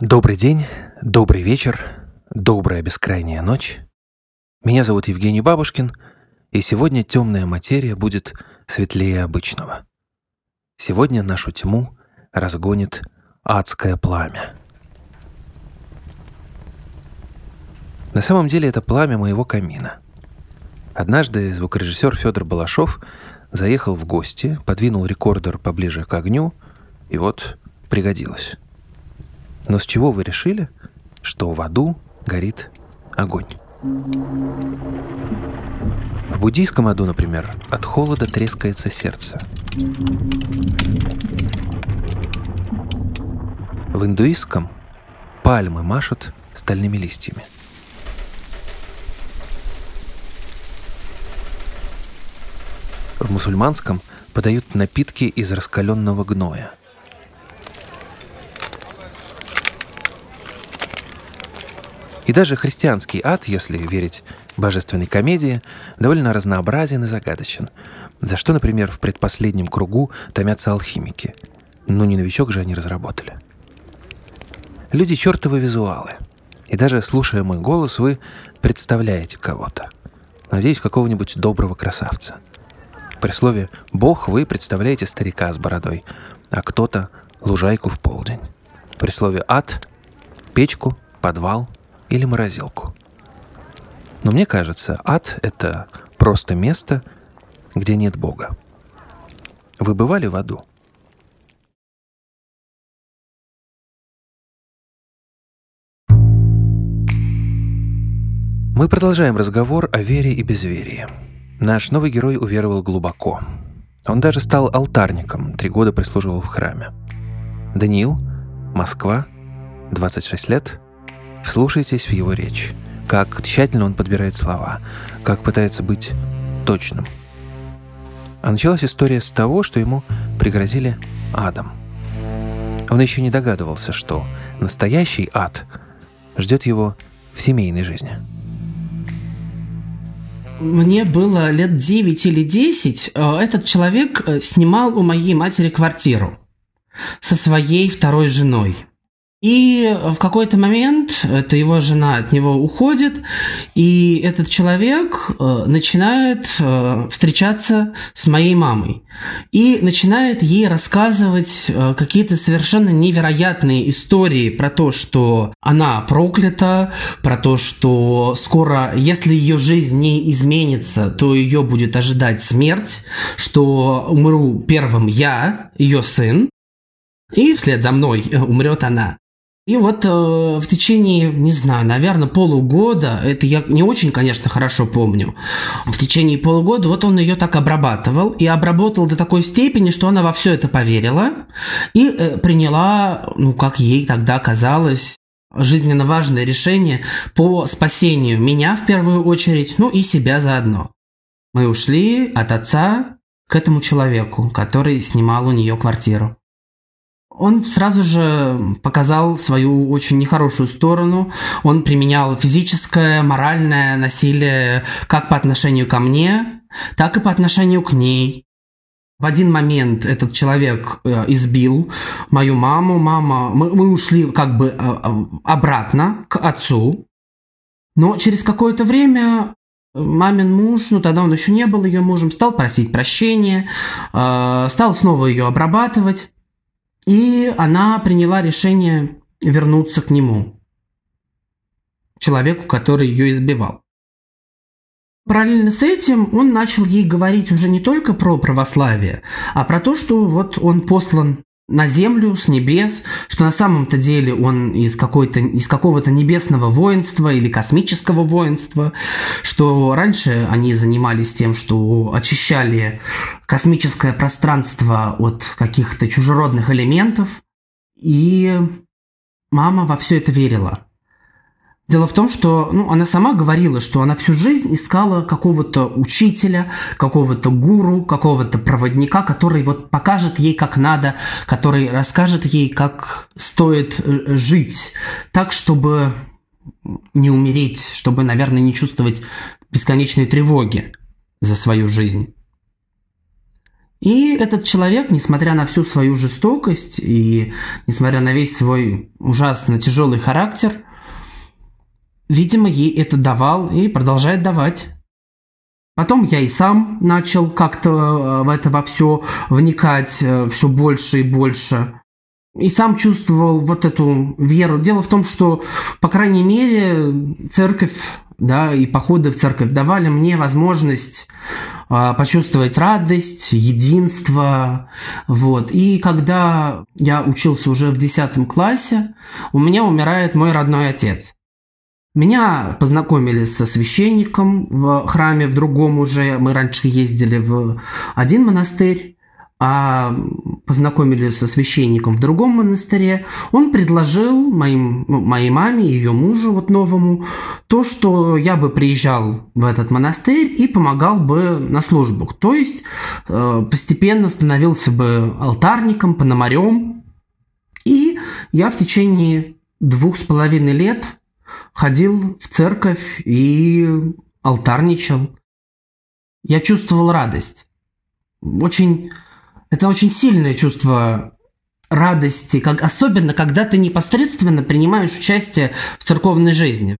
Добрый день, добрый вечер, добрая бескрайняя ночь. Меня зовут Евгений Бабушкин, и сегодня темная материя будет светлее обычного. Сегодня нашу тьму разгонит адское пламя. На самом деле это пламя моего камина. Однажды звукорежиссер Федор Балашов заехал в гости, подвинул рекордер поближе к огню, и вот пригодилось. Но с чего вы решили, что в аду горит огонь? В буддийском аду, например, от холода трескается сердце. В индуистском пальмы машут стальными листьями. В мусульманском подают напитки из раскаленного гноя – И даже христианский ад, если верить божественной комедии, довольно разнообразен и загадочен. За что, например, в предпоследнем кругу томятся алхимики. Ну, не новичок же они разработали. Люди чертовы визуалы. И даже слушая мой голос, вы представляете кого-то. Надеюсь, какого-нибудь доброго красавца. При слове «бог» вы представляете старика с бородой, а кто-то — лужайку в полдень. При слове «ад» — печку, подвал, или морозилку. Но мне кажется, ад — это просто место, где нет Бога. Вы бывали в аду? Мы продолжаем разговор о вере и безверии. Наш новый герой уверовал глубоко. Он даже стал алтарником, три года прислуживал в храме. Даниил, Москва, 26 лет, Вслушайтесь в его речь, как тщательно он подбирает слова, как пытается быть точным. А началась история с того, что ему пригрозили адом. Он еще не догадывался, что настоящий ад ждет его в семейной жизни. Мне было лет 9 или 10. Э, этот человек э, снимал у моей матери квартиру со своей второй женой – и в какой-то момент эта его жена от него уходит, и этот человек э, начинает э, встречаться с моей мамой и начинает ей рассказывать э, какие-то совершенно невероятные истории про то, что она проклята, про то, что скоро, если ее жизнь не изменится, то ее будет ожидать смерть, что умру первым я, ее сын, и вслед за мной умрет она. И вот э, в течение, не знаю, наверное, полугода, это я не очень, конечно, хорошо помню, в течение полугода вот он ее так обрабатывал, и обработал до такой степени, что она во все это поверила и э, приняла, ну, как ей тогда казалось, жизненно важное решение по спасению меня в первую очередь, ну и себя заодно. Мы ушли от отца к этому человеку, который снимал у нее квартиру. Он сразу же показал свою очень нехорошую сторону. Он применял физическое, моральное насилие как по отношению ко мне, так и по отношению к ней. В один момент этот человек э, избил мою маму. Мама, мы, мы ушли как бы э, э, обратно к отцу. Но через какое-то время мамин муж, ну тогда он еще не был ее мужем, стал просить прощения, стал снова ее обрабатывать. И она приняла решение вернуться к нему, человеку, который ее избивал. Параллельно с этим он начал ей говорить уже не только про православие, а про то, что вот он послан на землю с небес, что на самом-то деле он из, какой-то, из какого-то небесного воинства или космического воинства, что раньше они занимались тем, что очищали космическое пространство от каких-то чужеродных элементов, и мама во все это верила. Дело в том, что ну, она сама говорила, что она всю жизнь искала какого-то учителя, какого-то гуру, какого-то проводника, который вот покажет ей, как надо, который расскажет ей, как стоит э, жить, так, чтобы не умереть, чтобы, наверное, не чувствовать бесконечной тревоги за свою жизнь. И этот человек, несмотря на всю свою жестокость и несмотря на весь свой ужасно тяжелый характер, видимо, ей это давал и продолжает давать. Потом я и сам начал как-то э, в это во все вникать э, все больше и больше. И сам чувствовал вот эту веру. Дело в том, что, по крайней мере, церковь да, и походы в церковь давали мне возможность э, почувствовать радость, единство, вот. И когда я учился уже в 10 классе, у меня умирает мой родной отец. Меня познакомили со священником в храме, в другом уже. Мы раньше ездили в один монастырь, а познакомили со священником в другом монастыре. Он предложил моим, ну, моей маме ее мужу, вот новому, то, что я бы приезжал в этот монастырь и помогал бы на службу. То есть э, постепенно становился бы алтарником, пономарем. И я в течение двух с половиной лет ходил в церковь и алтарничал. Я чувствовал радость. Очень, это очень сильное чувство радости, как, особенно когда ты непосредственно принимаешь участие в церковной жизни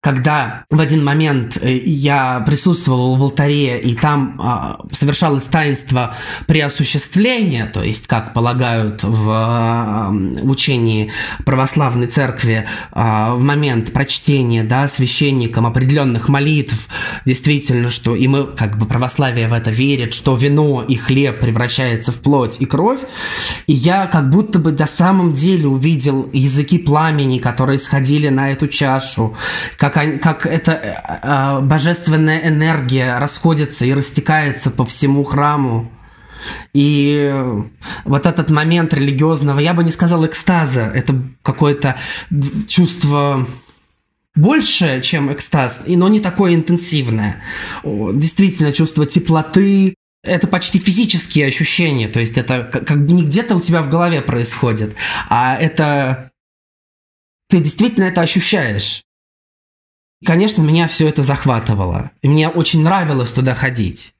когда в один момент э, я присутствовал в алтаре, и там а, совершалось таинство преосуществления, то есть, как полагают в а, учении православной церкви, а, в момент прочтения да, священником определенных молитв, действительно, что и мы, как бы православие в это верит, что вино и хлеб превращается в плоть и кровь, и я как будто бы до самом деле увидел языки пламени, которые сходили на эту чашу, как как, как эта э, божественная энергия расходится и растекается по всему храму. И вот этот момент религиозного, я бы не сказал экстаза, это какое-то чувство больше, чем экстаз, но не такое интенсивное. Действительно, чувство теплоты, это почти физические ощущения, то есть это как бы не где-то у тебя в голове происходит, а это ты действительно это ощущаешь. Конечно, меня все это захватывало. И мне очень нравилось туда ходить.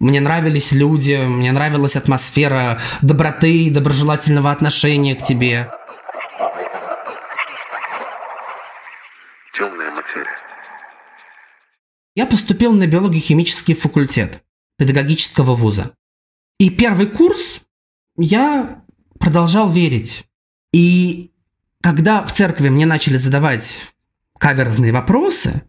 Мне нравились люди, мне нравилась атмосфера доброты, доброжелательного отношения к тебе. Темная материя. Я поступил на биологико-химический факультет педагогического вуза. И первый курс я продолжал верить. И когда в церкви мне начали задавать каверзные вопросы,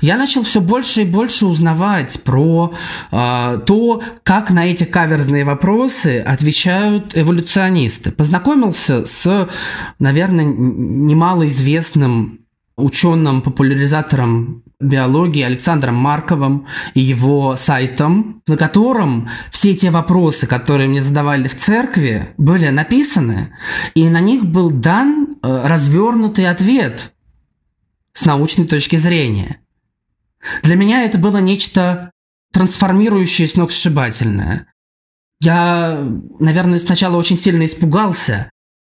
я начал все больше и больше узнавать про э, то, как на эти каверзные вопросы отвечают эволюционисты. Познакомился с, наверное, немалоизвестным ученым, популяризатором биологии Александром Марковым и его сайтом, на котором все те вопросы, которые мне задавали в церкви, были написаны, и на них был дан э, развернутый ответ с научной точки зрения. Для меня это было нечто трансформирующее сногсшибательное. Я, наверное, сначала очень сильно испугался,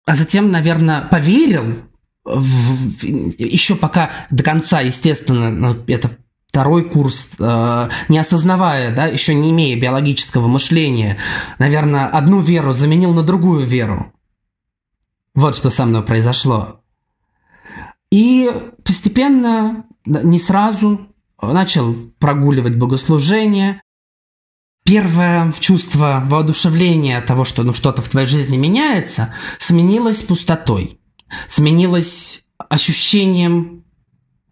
а затем, наверное, поверил, в, еще пока до конца, естественно, это второй курс, э, не осознавая, да, еще не имея биологического мышления, наверное, одну веру заменил на другую веру. Вот что со мной произошло. И постепенно, не сразу, начал прогуливать богослужение. Первое чувство воодушевления того, что ну, что-то в твоей жизни меняется, сменилось пустотой. Сменилось ощущением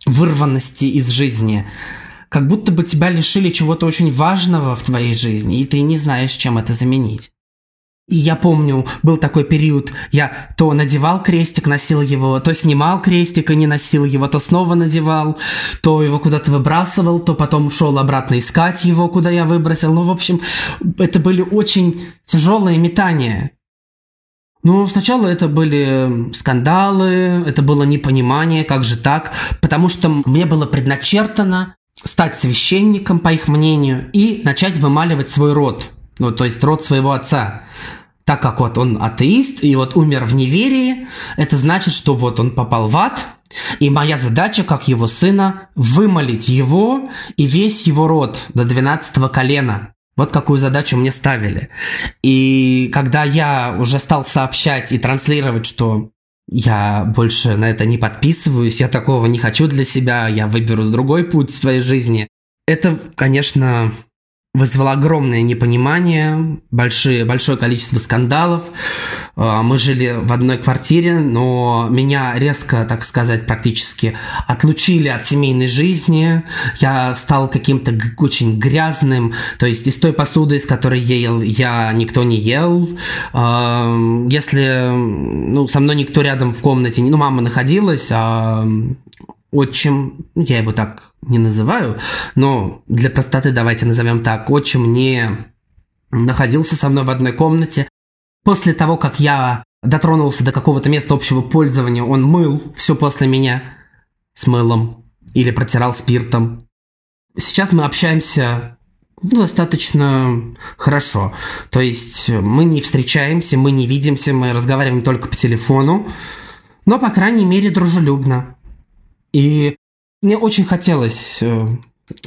вырванности из жизни. Как будто бы тебя лишили чего-то очень важного в твоей жизни, и ты не знаешь, чем это заменить. И я помню, был такой период, я то надевал крестик, носил его, то снимал крестик и не носил его, то снова надевал, то его куда-то выбрасывал, то потом шел обратно искать его, куда я выбросил. Ну, в общем, это были очень тяжелые метания. Ну, сначала это были скандалы, это было непонимание, как же так, потому что мне было предначертано стать священником, по их мнению, и начать вымаливать свой род – ну, то есть род своего отца. Так как вот он атеист и вот умер в неверии, это значит, что вот он попал в ад, и моя задача, как его сына, вымолить его и весь его род до 12 колена. Вот какую задачу мне ставили. И когда я уже стал сообщать и транслировать, что я больше на это не подписываюсь, я такого не хочу для себя, я выберу другой путь в своей жизни. Это, конечно, вызвало огромное непонимание, большие, большое количество скандалов. А, мы жили в одной квартире, но меня резко, так сказать, практически отлучили от семейной жизни. Я стал каким-то очень грязным, то есть из той посуды, из которой ел, я никто не ел. А, если ну, со мной никто рядом в комнате, ну, мама находилась, а отчим, я его так не называю, но для простоты давайте назовем так, отчим не находился со мной в одной комнате. После того, как я дотронулся до какого-то места общего пользования, он мыл все после меня с мылом или протирал спиртом. Сейчас мы общаемся ну, достаточно хорошо. То есть мы не встречаемся, мы не видимся, мы разговариваем только по телефону, но, по крайней мере, дружелюбно. И мне очень хотелось э,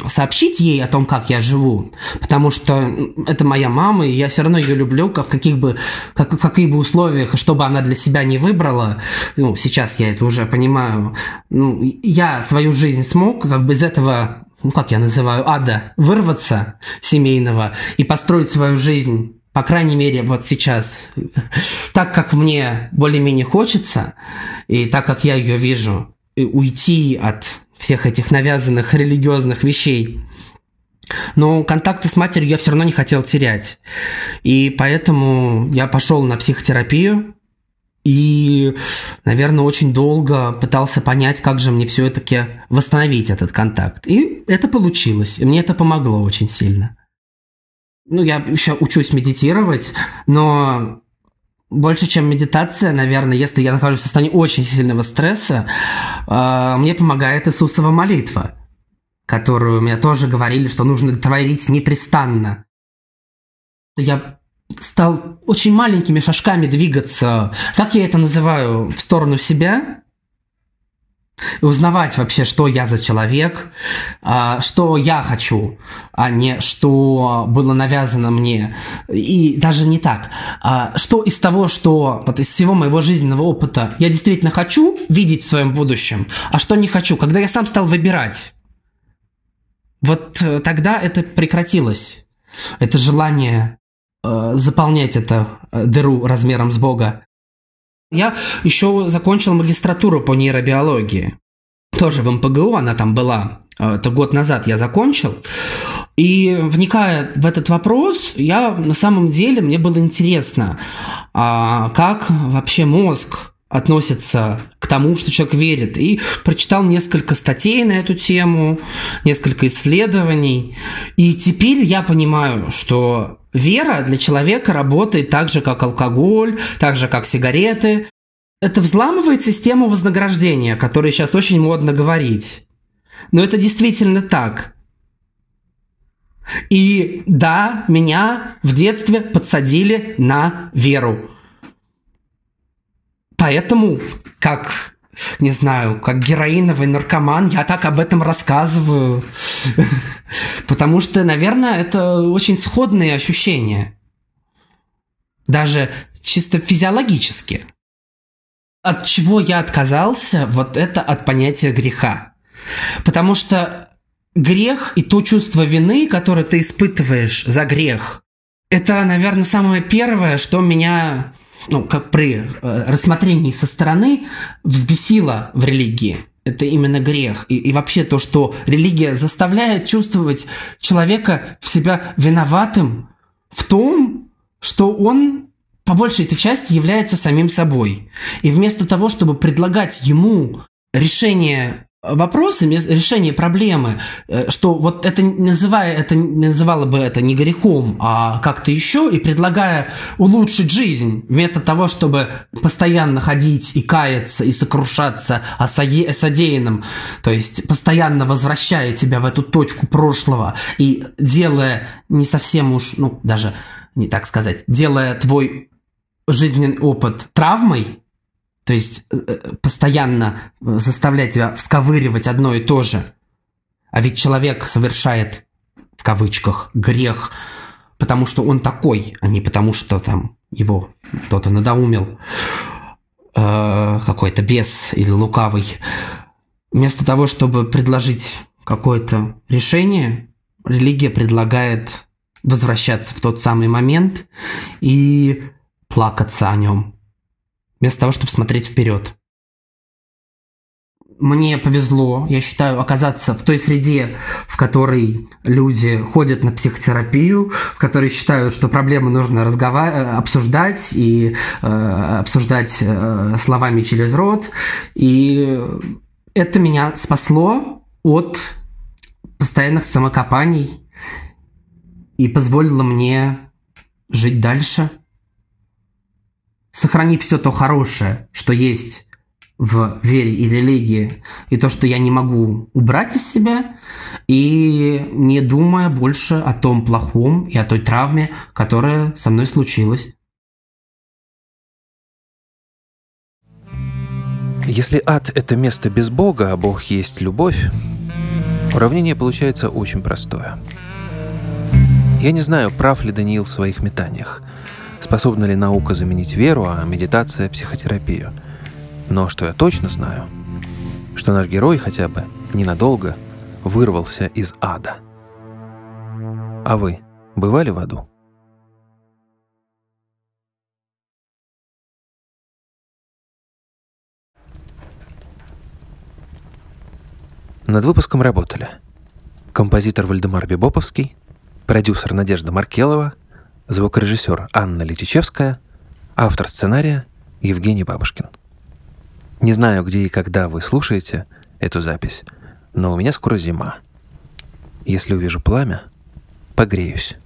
сообщить ей о том, как я живу, потому что это моя мама, и я все равно ее люблю, как в каких бы, как, в каких бы условиях, чтобы она для себя не выбрала, ну, сейчас я это уже понимаю, ну, я свою жизнь смог как бы из этого, ну, как я называю, ада, вырваться семейного и построить свою жизнь по крайней мере, вот сейчас, так как мне более-менее хочется, и так как я ее вижу, уйти от всех этих навязанных религиозных вещей. Но контакты с матерью я все равно не хотел терять. И поэтому я пошел на психотерапию и, наверное, очень долго пытался понять, как же мне все-таки восстановить этот контакт. И это получилось. И мне это помогло очень сильно. Ну, я еще учусь медитировать, но больше, чем медитация, наверное, если я нахожусь в состоянии очень сильного стресса, э, мне помогает Иисусова молитва, которую мне тоже говорили, что нужно творить непрестанно. Я стал очень маленькими шажками двигаться, как я это называю, в сторону себя, узнавать вообще, что я за человек, а, что я хочу, а не что было навязано мне. И даже не так. А, что из того, что вот из всего моего жизненного опыта я действительно хочу видеть в своем будущем, а что не хочу, когда я сам стал выбирать. Вот э, тогда это прекратилось. Это желание э, заполнять это э, дыру размером с Бога. Я еще закончил магистратуру по нейробиологии. Тоже в МПГУ она там была. Это год назад я закончил. И вникая в этот вопрос, я на самом деле, мне было интересно, а как вообще мозг относится к тому, что человек верит. И прочитал несколько статей на эту тему, несколько исследований. И теперь я понимаю, что Вера для человека работает так же, как алкоголь, так же, как сигареты. Это взламывает систему вознаграждения, о которой сейчас очень модно говорить. Но это действительно так. И да, меня в детстве подсадили на веру. Поэтому, как не знаю, как героиновый наркоман, я так об этом рассказываю. Потому что, наверное, это очень сходные ощущения. Даже чисто физиологически. От чего я отказался, вот это от понятия греха. Потому что грех и то чувство вины, которое ты испытываешь за грех, это, наверное, самое первое, что меня ну, как при э, рассмотрении со стороны, взбесило в религии. Это именно грех. И, и вообще то, что религия заставляет чувствовать человека в себя виноватым в том, что он по большей этой части является самим собой. И вместо того, чтобы предлагать ему решение вопросы, решение проблемы, э, что вот это называя это называло бы это не грехом, а как-то еще, и предлагая улучшить жизнь, вместо того, чтобы постоянно ходить и каяться и сокрушаться о содеянном, то есть постоянно возвращая тебя в эту точку прошлого и делая не совсем уж, ну даже не так сказать, делая твой жизненный опыт травмой, то есть э, э, постоянно э, заставлять тебя всковыривать одно и то же. А ведь человек совершает, в кавычках, грех потому что он такой, а не потому что там его кто-то надоумил, какой-то бес или лукавый. Вместо того, чтобы предложить какое-то решение, религия предлагает возвращаться в тот самый момент и плакаться о нем, вместо того, чтобы смотреть вперед мне повезло, я считаю, оказаться в той среде, в которой люди ходят на психотерапию, в которой считают, что проблемы нужно разговар... Э, обсуждать и э, обсуждать э, словами через рот. И это меня спасло от постоянных самокопаний и позволило мне жить дальше, сохранив все то хорошее, что есть в вере и религии, и то, что я не могу убрать из себя, и не думая больше о том плохом и о той травме, которая со мной случилась. Если ад — это место без Бога, а Бог есть любовь, уравнение получается очень простое. Я не знаю, прав ли Даниил в своих метаниях. Способна ли наука заменить веру, а медитация — психотерапию — но что я точно знаю, что наш герой хотя бы ненадолго вырвался из ада. А вы бывали в аду? Над выпуском работали композитор Вальдемар Бибоповский, продюсер Надежда Маркелова, звукорежиссер Анна Летичевская, автор сценария Евгений Бабушкин. Не знаю, где и когда вы слушаете эту запись, но у меня скоро зима. Если увижу пламя, погреюсь.